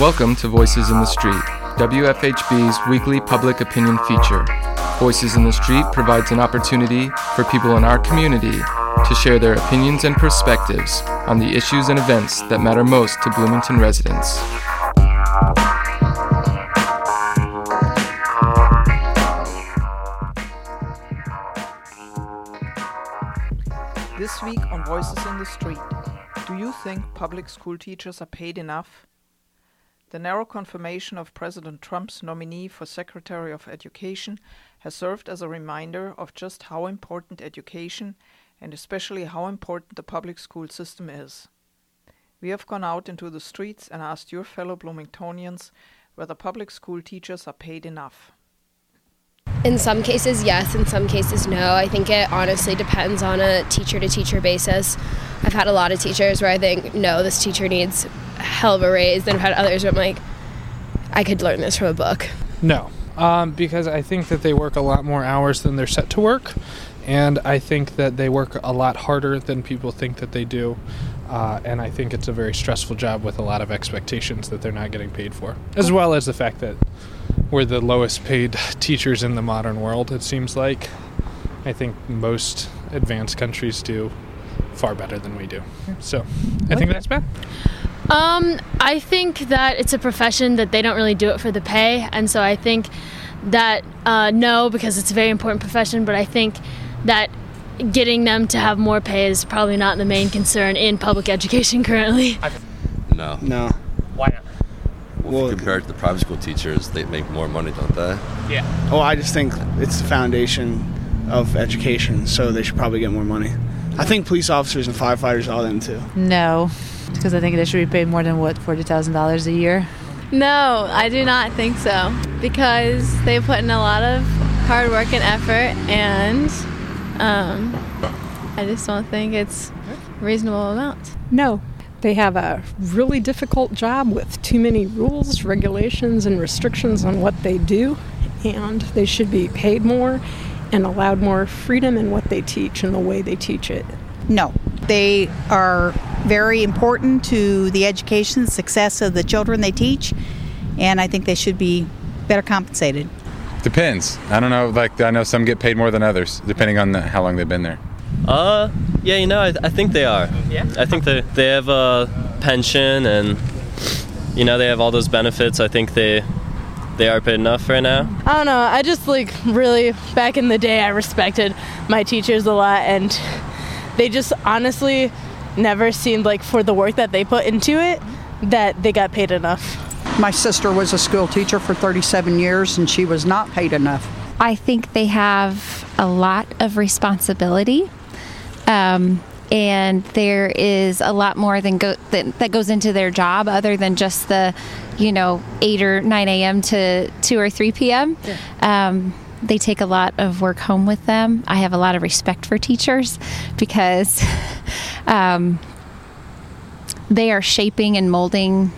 Welcome to Voices in the Street, WFHB's weekly public opinion feature. Voices in the Street provides an opportunity for people in our community to share their opinions and perspectives on the issues and events that matter most to Bloomington residents. This week on Voices in the Street, do you think public school teachers are paid enough? The narrow confirmation of President Trump's nominee for Secretary of Education has served as a reminder of just how important education and especially how important the public school system is. We have gone out into the streets and asked your fellow Bloomingtonians whether public school teachers are paid enough. In some cases, yes. In some cases, no. I think it honestly depends on a teacher to teacher basis. I've had a lot of teachers where I think, no, this teacher needs a hell of a raise. Then I've had others where I'm like, I could learn this from a book. No, um, because I think that they work a lot more hours than they're set to work. And I think that they work a lot harder than people think that they do. Uh, and I think it's a very stressful job with a lot of expectations that they're not getting paid for, as well as the fact that we're the lowest paid teachers in the modern world, it seems like. I think most advanced countries do far better than we do. So I think that's bad. Um, I think that it's a profession that they don't really do it for the pay, and so I think that uh, no, because it's a very important profession. But I think that getting them to have more pay is probably not the main concern in public education currently. No. No. Why not? Well, compared to the private school teachers, they make more money, don't they? Yeah. Oh, I just think it's the foundation of education, so they should probably get more money. I think police officers and firefighters all them too. No, because I think they should be paid more than what forty thousand dollars a year. No, I do not think so because they put in a lot of hard work and effort, and um, I just don't think it's reasonable amount. No, they have a really difficult job with too many rules, regulations, and restrictions on what they do, and they should be paid more and allowed more freedom in what they teach and the way they teach it. No, they are very important to the education success of the children they teach, and I think they should be better compensated. Depends. I don't know. Like I know some get paid more than others, depending on the, how long they've been there. Uh, yeah, you know, I, I think they are. Yeah. I think they they have a pension and you know they have all those benefits. I think they they are paid enough right now. I don't know. I just like really back in the day I respected my teachers a lot and they just honestly never seemed like for the work that they put into it that they got paid enough. My sister was a school teacher for 37 years and she was not paid enough. I think they have a lot of responsibility. Um, and there is a lot more than go, that, that goes into their job other than just the, you know, 8 or 9 a.m. to 2 or 3 p.m. Yeah. Um, they take a lot of work home with them. I have a lot of respect for teachers because um, they are shaping and molding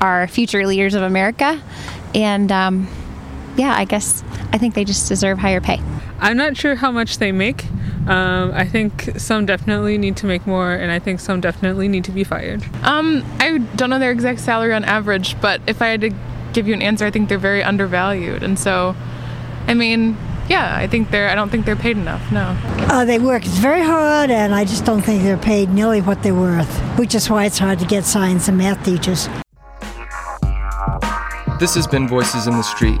our future leaders of America. And um, yeah, I guess I think they just deserve higher pay. I'm not sure how much they make. Um, I think some definitely need to make more, and I think some definitely need to be fired. Um, I don't know their exact salary on average, but if I had to give you an answer, I think they're very undervalued. And so, I mean, yeah, I think they're. I don't think they're paid enough. No. Uh, they work very hard, and I just don't think they're paid nearly what they're worth. Which is why it's hard to get science and math teachers. This has been Voices in the Street,